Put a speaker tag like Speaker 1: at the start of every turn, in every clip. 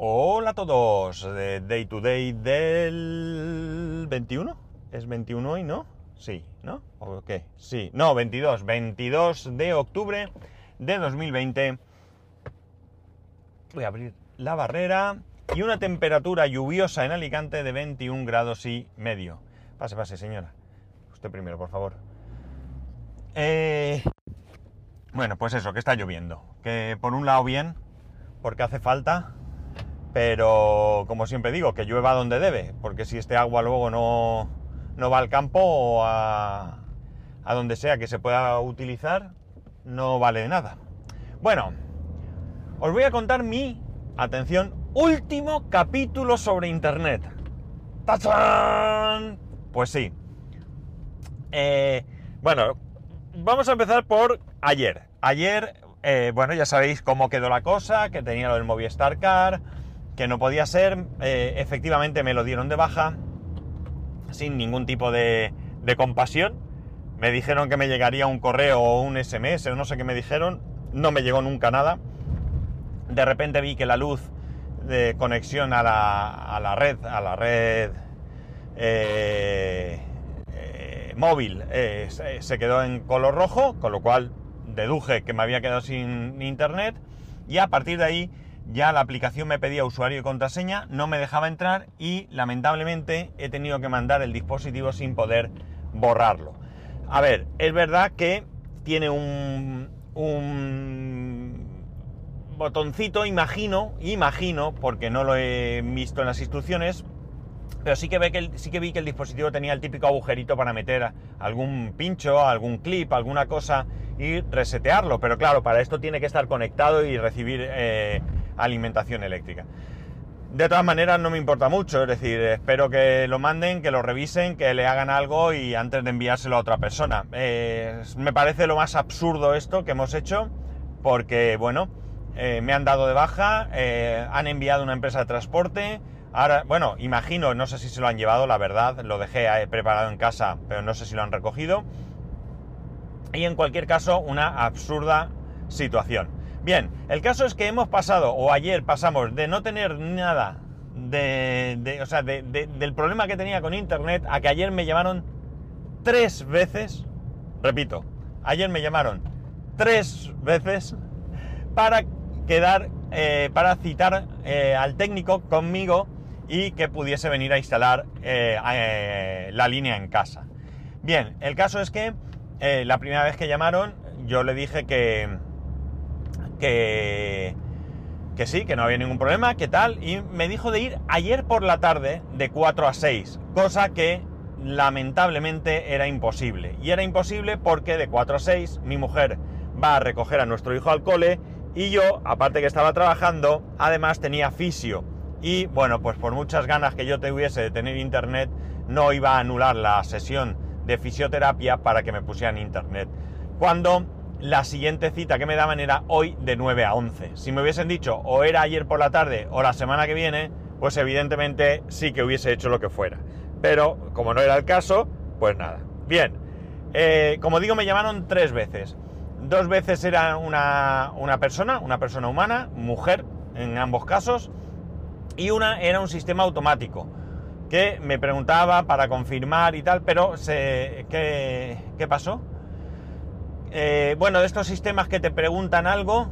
Speaker 1: Hola a todos, de Day to Day del 21. ¿Es 21 hoy, no? Sí, ¿no? ¿O qué? Sí, no, 22, 22 de octubre de 2020. Voy a abrir la barrera y una temperatura lluviosa en Alicante de 21 grados y medio. Pase, pase, señora. Usted primero, por favor. Eh, bueno, pues eso, que está lloviendo. Que por un lado bien, porque hace falta, pero como siempre digo, que llueva donde debe, porque si este agua luego no, no va al campo o a, a donde sea que se pueda utilizar, no vale de nada. Bueno, os voy a contar mi, atención, último capítulo sobre Internet. ¡Tachán! Pues sí. Eh, bueno, vamos a empezar por ayer. Ayer, eh, bueno, ya sabéis cómo quedó la cosa, que tenía lo del Movistar Car, que no podía ser. Eh, efectivamente me lo dieron de baja, sin ningún tipo de, de compasión. Me dijeron que me llegaría un correo o un SMS, o no sé qué me dijeron. No me llegó nunca nada. De repente vi que la luz de conexión a la, a la red, a la red eh, eh, móvil, se quedó en color rojo, con lo cual deduje que me había quedado sin internet. Y a partir de ahí ya la aplicación me pedía usuario y contraseña, no me dejaba entrar y lamentablemente he tenido que mandar el dispositivo sin poder borrarlo. A ver, es verdad que tiene un, un botoncito, imagino, imagino, porque no lo he visto en las instrucciones, pero sí que, ve que sí que vi que el dispositivo tenía el típico agujerito para meter algún pincho, algún clip, alguna cosa y resetearlo. Pero claro, para esto tiene que estar conectado y recibir eh, alimentación eléctrica. De todas maneras no me importa mucho, es decir, espero que lo manden, que lo revisen, que le hagan algo y antes de enviárselo a otra persona. Eh, me parece lo más absurdo esto que hemos hecho porque, bueno, eh, me han dado de baja, eh, han enviado una empresa de transporte, ahora, bueno, imagino, no sé si se lo han llevado, la verdad, lo dejé preparado en casa, pero no sé si lo han recogido. Y en cualquier caso, una absurda situación. Bien, el caso es que hemos pasado, o ayer pasamos, de no tener nada de, o sea, de, de, del problema que tenía con internet a que ayer me llamaron tres veces, repito, ayer me llamaron tres veces para quedar, eh, para citar eh, al técnico conmigo y que pudiese venir a instalar eh, la línea en casa. Bien, el caso es que la primera vez que llamaron yo le dije que, que, que sí, que no había ningún problema, que tal, y me dijo de ir ayer por la tarde de 4 a 6, cosa que lamentablemente era imposible. Y era imposible porque de 4 a 6 mi mujer va a recoger a nuestro hijo al cole y yo, aparte que estaba trabajando, además tenía fisio. Y bueno, pues por muchas ganas que yo tuviese de tener internet, no iba a anular la sesión de fisioterapia para que me pusieran internet. Cuando la siguiente cita que me daban era hoy de 9 a 11. Si me hubiesen dicho o era ayer por la tarde o la semana que viene, pues evidentemente sí que hubiese hecho lo que fuera. Pero como no era el caso, pues nada. Bien, eh, como digo, me llamaron tres veces. Dos veces era una, una, persona, una persona humana, mujer en ambos casos, y una era un sistema automático que me preguntaba para confirmar y tal, pero se, ¿qué, ¿qué pasó? Eh, bueno, de estos sistemas que te preguntan algo,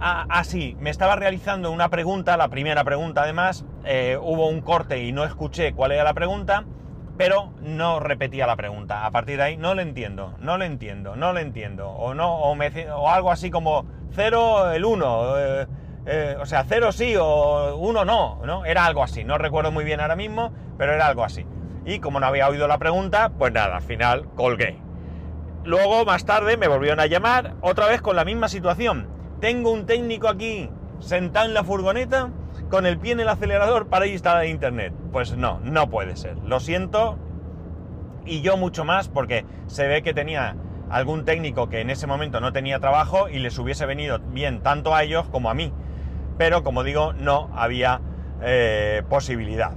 Speaker 1: así, ah, me estaba realizando una pregunta, la primera pregunta además, eh, hubo un corte y no escuché cuál era la pregunta, pero no repetía la pregunta. A partir de ahí no lo entiendo, no lo entiendo, no lo entiendo. O, no, o, me, o algo así como 0 el 1, eh, o sea, 0 sí o 1 no, no, era algo así. No recuerdo muy bien ahora mismo, pero era algo así. Y como no había oído la pregunta, pues nada, al final colgué. Luego, más tarde, me volvieron a llamar, otra vez con la misma situación. Tengo un técnico aquí sentado en la furgoneta con el pie en el acelerador para instalar internet. Pues no, no puede ser. Lo siento. Y yo mucho más porque se ve que tenía algún técnico que en ese momento no tenía trabajo y les hubiese venido bien tanto a ellos como a mí. Pero como digo, no había eh, posibilidad.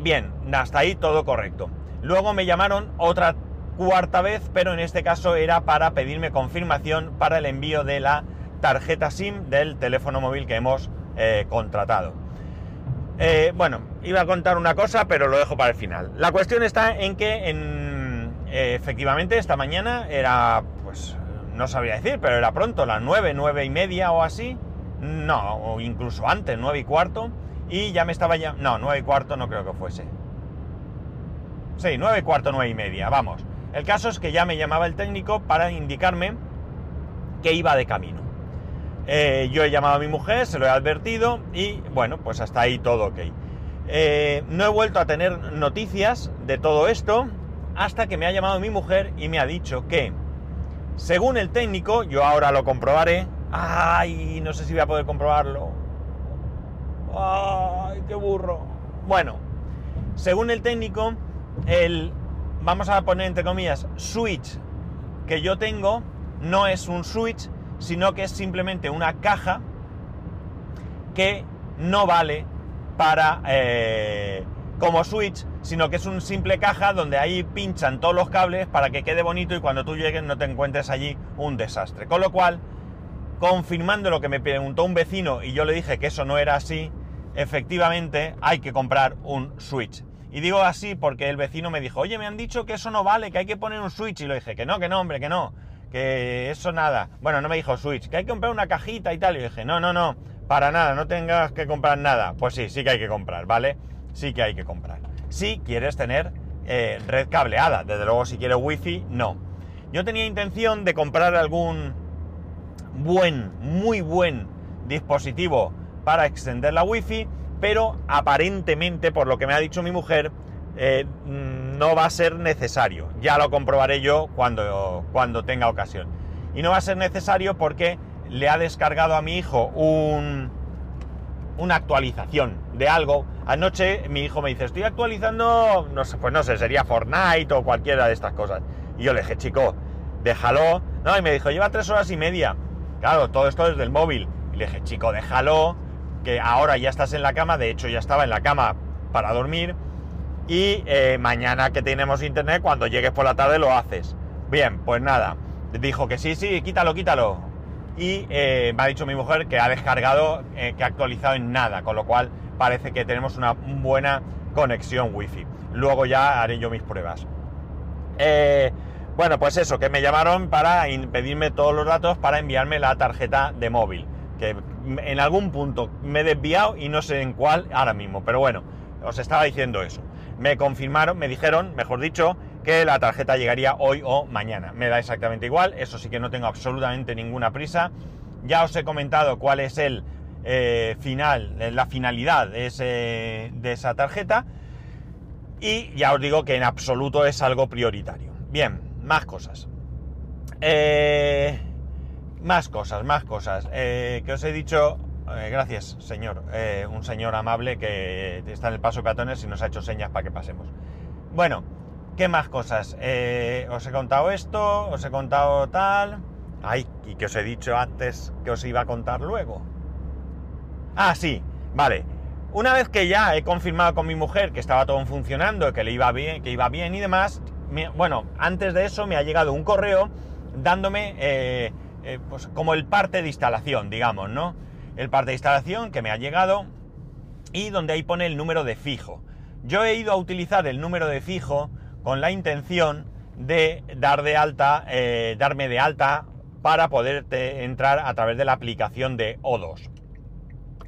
Speaker 1: Bien, hasta ahí todo correcto. Luego me llamaron otra cuarta vez, pero en este caso era para pedirme confirmación para el envío de la tarjeta SIM del teléfono móvil que hemos eh, contratado. Eh, bueno, iba a contar una cosa, pero lo dejo para el final. La cuestión está en que en, efectivamente esta mañana era, pues, no sabía decir, pero era pronto, las 9, 9 y media o así. No, o incluso antes, 9 y cuarto. Y ya me estaba ya... No, 9 y cuarto no creo que fuese. Sí, 9 y cuarto, 9 y media, vamos. El caso es que ya me llamaba el técnico para indicarme que iba de camino. Eh, yo he llamado a mi mujer, se lo he advertido y bueno, pues hasta ahí todo ok. Eh, no he vuelto a tener noticias de todo esto hasta que me ha llamado mi mujer y me ha dicho que, según el técnico, yo ahora lo comprobaré. Ay, no sé si voy a poder comprobarlo. Ay, qué burro. Bueno, según el técnico, el vamos a poner entre comillas, switch que yo tengo no es un switch, sino que es simplemente una caja que no vale para eh, como switch, sino que es un simple caja donde ahí pinchan todos los cables para que quede bonito y cuando tú llegues no te encuentres allí un desastre. Con lo cual, confirmando lo que me preguntó un vecino y yo le dije que eso no era así, efectivamente hay que comprar un switch. Y digo así porque el vecino me dijo, oye, me han dicho que eso no vale, que hay que poner un switch. Y le dije, que no, que no, hombre, que no, que eso nada. Bueno, no me dijo switch, que hay que comprar una cajita y tal. Y dije, no, no, no, para nada, no tengas que comprar nada. Pues sí, sí que hay que comprar, ¿vale? Sí que hay que comprar. Si quieres tener eh, red cableada, desde luego si quieres wifi, no. Yo tenía intención de comprar algún buen, muy buen dispositivo para extender la wifi pero aparentemente, por lo que me ha dicho mi mujer, eh, no va a ser necesario. Ya lo comprobaré yo cuando, cuando tenga ocasión. Y no va a ser necesario porque le ha descargado a mi hijo un, una actualización de algo. Anoche mi hijo me dice, estoy actualizando, no sé, pues no sé, sería Fortnite o cualquiera de estas cosas. Y yo le dije, chico, déjalo. No, y me dijo, lleva tres horas y media. Claro, todo esto desde el móvil. Y le dije, chico, déjalo, que ahora ya estás en la cama, de hecho ya estaba en la cama para dormir, y eh, mañana que tenemos internet, cuando llegues por la tarde lo haces. Bien, pues nada, dijo que sí, sí, quítalo, quítalo. Y eh, me ha dicho mi mujer que ha descargado, eh, que ha actualizado en nada, con lo cual parece que tenemos una buena conexión wifi. Luego ya haré yo mis pruebas. bueno, pues eso, que me llamaron para pedirme todos los datos para enviarme la tarjeta de móvil que en algún punto me he desviado y no sé en cuál ahora mismo, pero bueno, os estaba diciendo eso. Me confirmaron, me dijeron, mejor dicho, que la tarjeta llegaría hoy o mañana. Me da exactamente igual, eso sí que no tengo absolutamente ninguna prisa. Ya os he comentado cuál es el eh, final, eh, la finalidad de, de esa tarjeta. Y ya os digo que en absoluto es algo prioritario. Bien, más cosas. Eh, más cosas, más cosas. Eh, que os he dicho, eh, gracias señor, eh, un señor amable que está en el paso peatones y nos ha hecho señas para que pasemos. Bueno, ¿qué más cosas? os he contado esto, os he contado tal... Ay, y que os he dicho antes que os iba a contar luego. Ah, sí, vale. Una vez que ya he confirmado con mi mujer que estaba todo funcionando, que le iba bien, que iba bien y demás, bueno, antes de eso me ha llegado un correo dándome pues como el parte de instalación, digamos, ¿no? El parte de instalación que me ha llegado y donde ahí pone el número de fijo. Yo he ido a utilizar el número de fijo con la intención de dar de alta, eh, darme de alta para poder entrar a través de la aplicación de O2.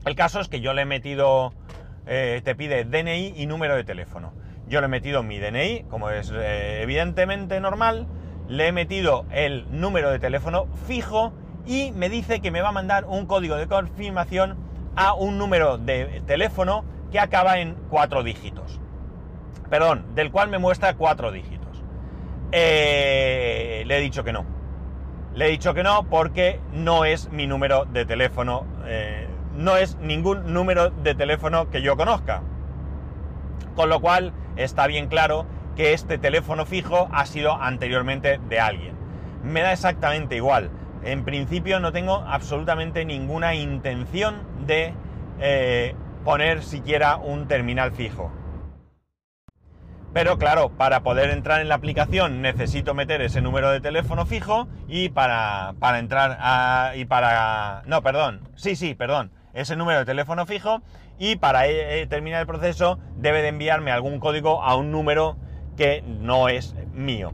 Speaker 1: El caso es que yo le he metido, eh, te pide DNI y número de teléfono. Yo le he metido mi DNI, como es evidentemente normal, le he metido el número de teléfono fijo y me dice que me va a mandar un código de confirmación a un número de teléfono que acaba en cuatro dígitos. Perdón, del cual me muestra cuatro dígitos. Eh, le he dicho que no. Le he dicho que no porque no es mi número de teléfono. Eh, no es ningún número de teléfono que yo conozca. Con lo cual está bien claro que este teléfono fijo ha sido anteriormente de alguien. Me da exactamente igual. En principio no tengo absolutamente ninguna intención de eh, poner siquiera un terminal fijo. Pero claro, para poder entrar en la aplicación necesito meter ese número de teléfono fijo y para, para entrar a, y para... No, perdón. Sí, sí, perdón. ese número de teléfono fijo y para eh, terminar el proceso debe de enviarme algún código a un número que no es mío.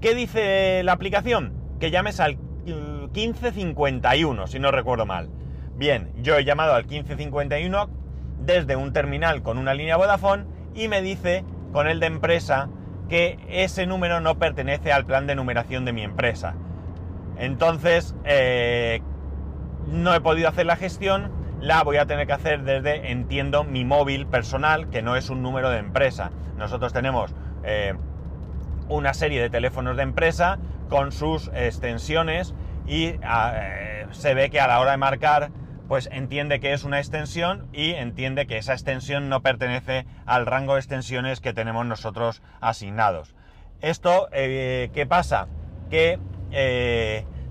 Speaker 1: ¿Qué dice la aplicación? Que llames al 1551, si no recuerdo mal. Bien, yo he llamado al 1551 desde un terminal con una línea Vodafone y me dice con el de empresa que ese número no pertenece al plan de numeración de mi empresa. Entonces, eh, no he podido hacer la gestión, la voy a tener que hacer desde, entiendo, mi móvil personal, que no es un número de empresa. Nosotros tenemos eh, una serie de teléfonos de empresa con sus extensiones y ah, eh, se ve que a la hora de marcar pues entiende que es una extensión y entiende que esa extensión no pertenece al rango de extensiones que tenemos nosotros asignados. Esto, eh, ¿qué pasa? Que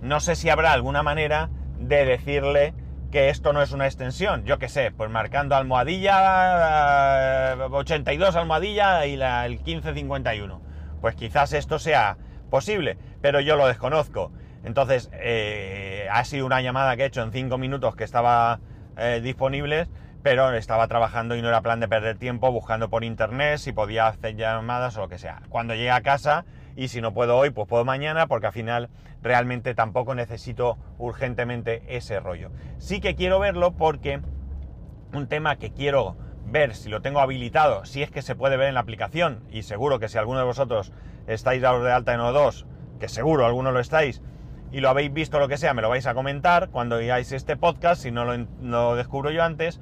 Speaker 1: no sé si habrá alguna manera de decirle que esto no es una extensión. Yo qué sé, pues marcando almohadilla 82 almohadilla y la, el 1551. Pues quizás esto sea posible, pero yo lo desconozco. Entonces, eh, ha sido una llamada que he hecho en 5 minutos que estaba eh, disponible, pero estaba trabajando y no era plan de perder tiempo buscando por internet si podía hacer llamadas o lo que sea. Cuando llegue a casa, y si no puedo hoy, pues puedo mañana, porque al final realmente tampoco necesito urgentemente ese rollo. Sí que quiero verlo porque un tema que quiero ver si lo tengo habilitado, si es que se puede ver en la aplicación, y seguro que si alguno de vosotros estáis dados de alta en O2, que seguro algunos lo estáis, y lo habéis visto lo que sea, me lo vais a comentar cuando veáis este podcast, si no lo, descubro yo antes,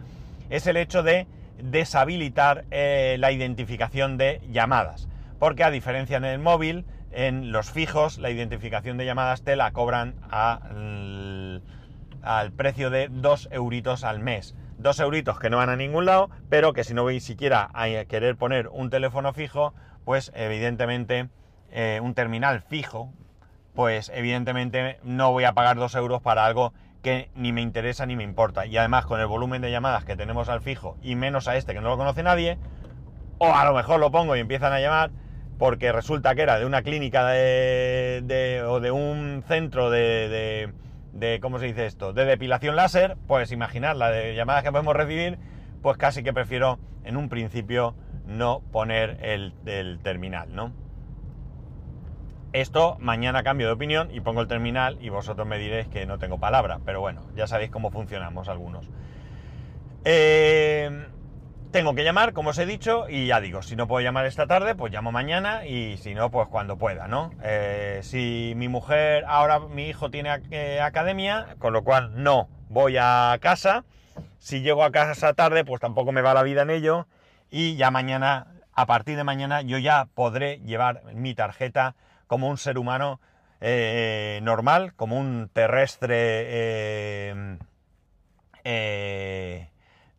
Speaker 1: es el hecho de deshabilitar eh, la identificación de llamadas. Porque a diferencia en el móvil, en los fijos, la identificación de llamadas te la cobran al, precio de 2 euritos al mes. 2 euritos que no van a ningún lado, pero que si no veis siquiera a querer poner un teléfono fijo, pues evidentemente eh, un terminal fijo, pues evidentemente no voy a pagar 2 euros para algo que ni me interesa ni me importa. Y además con el volumen de llamadas que tenemos al fijo y menos a este que no lo conoce nadie, o a lo mejor lo pongo y empiezan a llamar porque resulta que era de una clínica de, o de un centro de, de, ¿cómo se dice esto? De depilación láser, pues imaginar la de llamadas que podemos recibir, pues casi que prefiero en un principio no poner el, el terminal, ¿no? Esto mañana cambio de opinión y pongo el terminal y vosotros me diréis que no tengo palabra, pero bueno, ya sabéis cómo funcionamos algunos. Eh, tengo que llamar, como os he dicho, y ya digo, si no puedo llamar esta tarde, pues llamo mañana y si no, pues cuando pueda, ¿no? Eh, si mi mujer, ahora mi hijo tiene eh, academia, con lo cual no voy a casa. Si llego a casa tarde, pues tampoco me va la vida en ello. Y ya mañana, a partir de mañana, yo ya podré llevar mi tarjeta como un ser humano eh, normal, como un terrestre,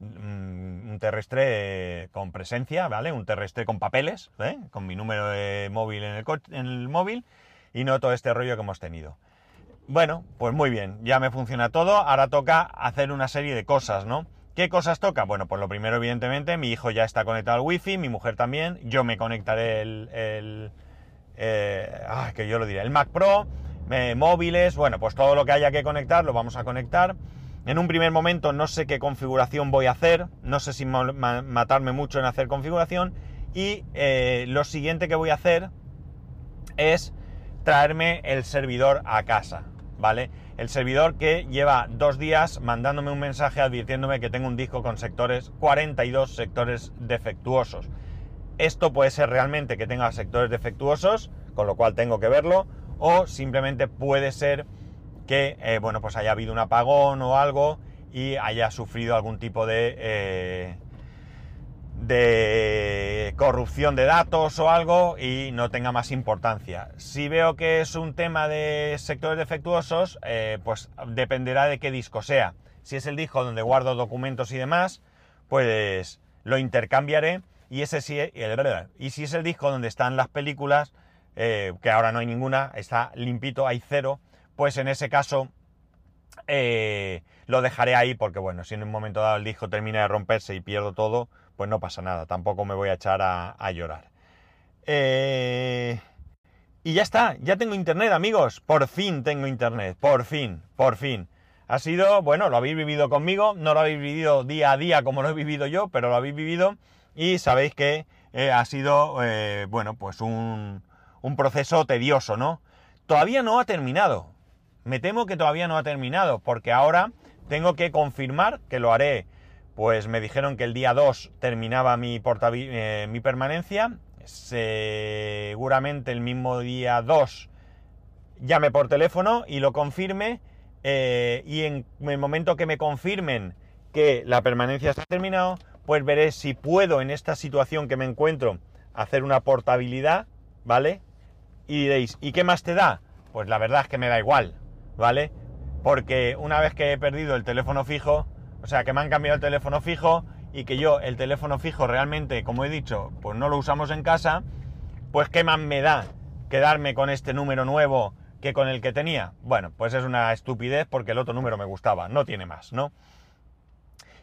Speaker 1: un terrestre con presencia, ¿vale? Un terrestre con papeles, con mi número de móvil en el, en el móvil y no todo este rollo que hemos tenido. Bueno, pues muy bien, ya me funciona todo, ahora toca hacer una serie de cosas, ¿no? ¿Qué cosas toca? Bueno, pues lo primero, evidentemente, mi hijo ya está conectado al wifi, mi mujer también, yo me conectaré el, eh, que yo lo diré, el Mac Pro, eh, móviles, bueno, pues todo lo que haya que conectar lo vamos a conectar. En un primer momento no sé qué configuración voy a hacer, no sé si matarme mucho en hacer configuración y eh, lo siguiente que voy a hacer es traerme el servidor a casa, ¿vale? El servidor que lleva dos días mandándome un mensaje advirtiéndome que tengo un disco con sectores, 42 sectores defectuosos. Esto puede ser realmente que tenga sectores defectuosos, con lo cual tengo que verlo, o simplemente puede ser que, eh, bueno, pues haya habido un apagón o algo y haya sufrido algún tipo de, eh, de corrupción de datos o algo y no tenga más importancia. Si veo que es un tema de sectores defectuosos, eh, pues dependerá de qué disco sea. Si es el disco donde guardo documentos y demás, pues lo intercambiaré y ese sí, y si es el disco donde están las películas, que ahora no hay ninguna, está limpito, hay cero, pues en ese caso eh, lo dejaré ahí porque bueno, si en un momento dado el disco termina de romperse y pierdo todo, pues no pasa nada, tampoco me voy a echar a, llorar. Eh, y ya está, ya tengo internet amigos, por fin tengo internet, por fin, por fin. Ha sido, bueno, lo habéis vivido conmigo, no lo habéis vivido día a día como lo he vivido yo, pero lo habéis vivido y sabéis que eh, ha sido, eh, bueno, pues un, un proceso tedioso, ¿no? Todavía no ha terminado. Me temo que todavía no ha terminado, porque ahora tengo que confirmar que lo haré. Pues me dijeron que el día 2 terminaba mi, eh, mi permanencia. Seguramente el mismo día 2 llame por teléfono y lo confirme. Eh, y en el momento que me confirmen que la permanencia está terminado, pues veré si puedo en esta situación que me encuentro hacer una portabilidad, ¿vale? Y diréis, ¿y qué más te da? Pues la verdad es que me da igual, ¿vale? Porque una vez que he perdido el teléfono fijo, o sea, que me han cambiado el teléfono fijo y que yo el teléfono fijo realmente, como he dicho, pues no lo usamos en casa, pues qué más me da quedarme con este número nuevo que con el que tenía. Bueno, pues es una estupidez porque el otro número me gustaba, no tiene más, ¿no?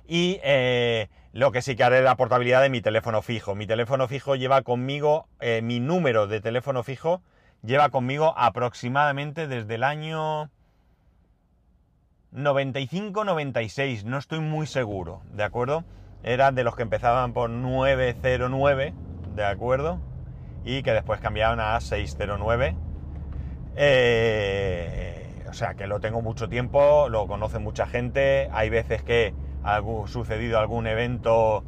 Speaker 1: Y eh, lo que sí que haré es la portabilidad de mi teléfono fijo. Mi teléfono fijo lleva conmigo, eh, mi número de teléfono fijo lleva conmigo aproximadamente desde el año 95-96, no estoy muy seguro, ¿de acuerdo? Eran de los que empezaban por 909, ¿de acuerdo? Y que después cambiaban a 609. Eh, o sea que lo tengo mucho tiempo, lo conoce mucha gente, hay veces que ha sucedido algún evento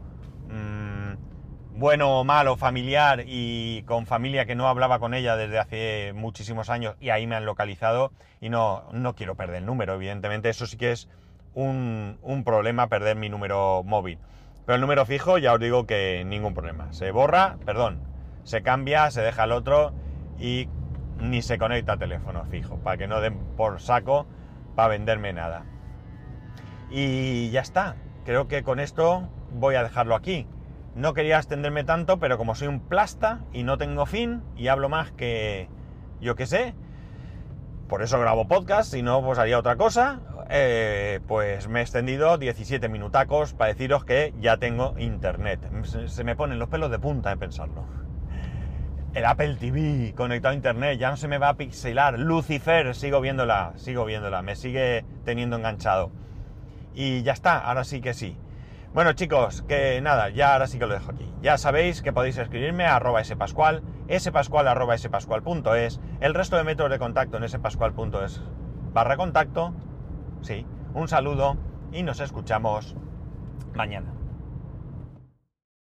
Speaker 1: bueno o malo, familiar y con familia que no hablaba con ella desde hace muchísimos años y ahí me han localizado y no, no quiero perder el número, evidentemente eso sí que es un, un problema perder mi número móvil. Pero el número fijo ya os digo que ningún problema. Se borra, perdón, se cambia, se deja el otro y ni se conecta a teléfono fijo, para que no den por saco para venderme nada. Y ya está. Creo que con esto voy a dejarlo aquí. No quería extenderme tanto, pero como soy un plasta y no tengo fin y hablo más que yo que sé, por eso grabo podcast, si no, pues haría otra cosa. Eh, pues me he extendido 17 minutacos para deciros que ya tengo internet. Se me ponen los pelos de punta de pensarlo. El Apple TV conectado a internet, ya no se me va a pixelar. Lucifer, sigo viéndola, sigo viéndola, me sigue teniendo enganchado. Y ya está, ahora sí que sí. Bueno chicos, que nada, ya ahora sí que lo dejo aquí. Ya sabéis que podéis escribirme a arroba spascual, spascual arroba spascual.es, el resto de métodos de contacto en spascual.es barra contacto. Sí, un saludo y nos escuchamos mañana.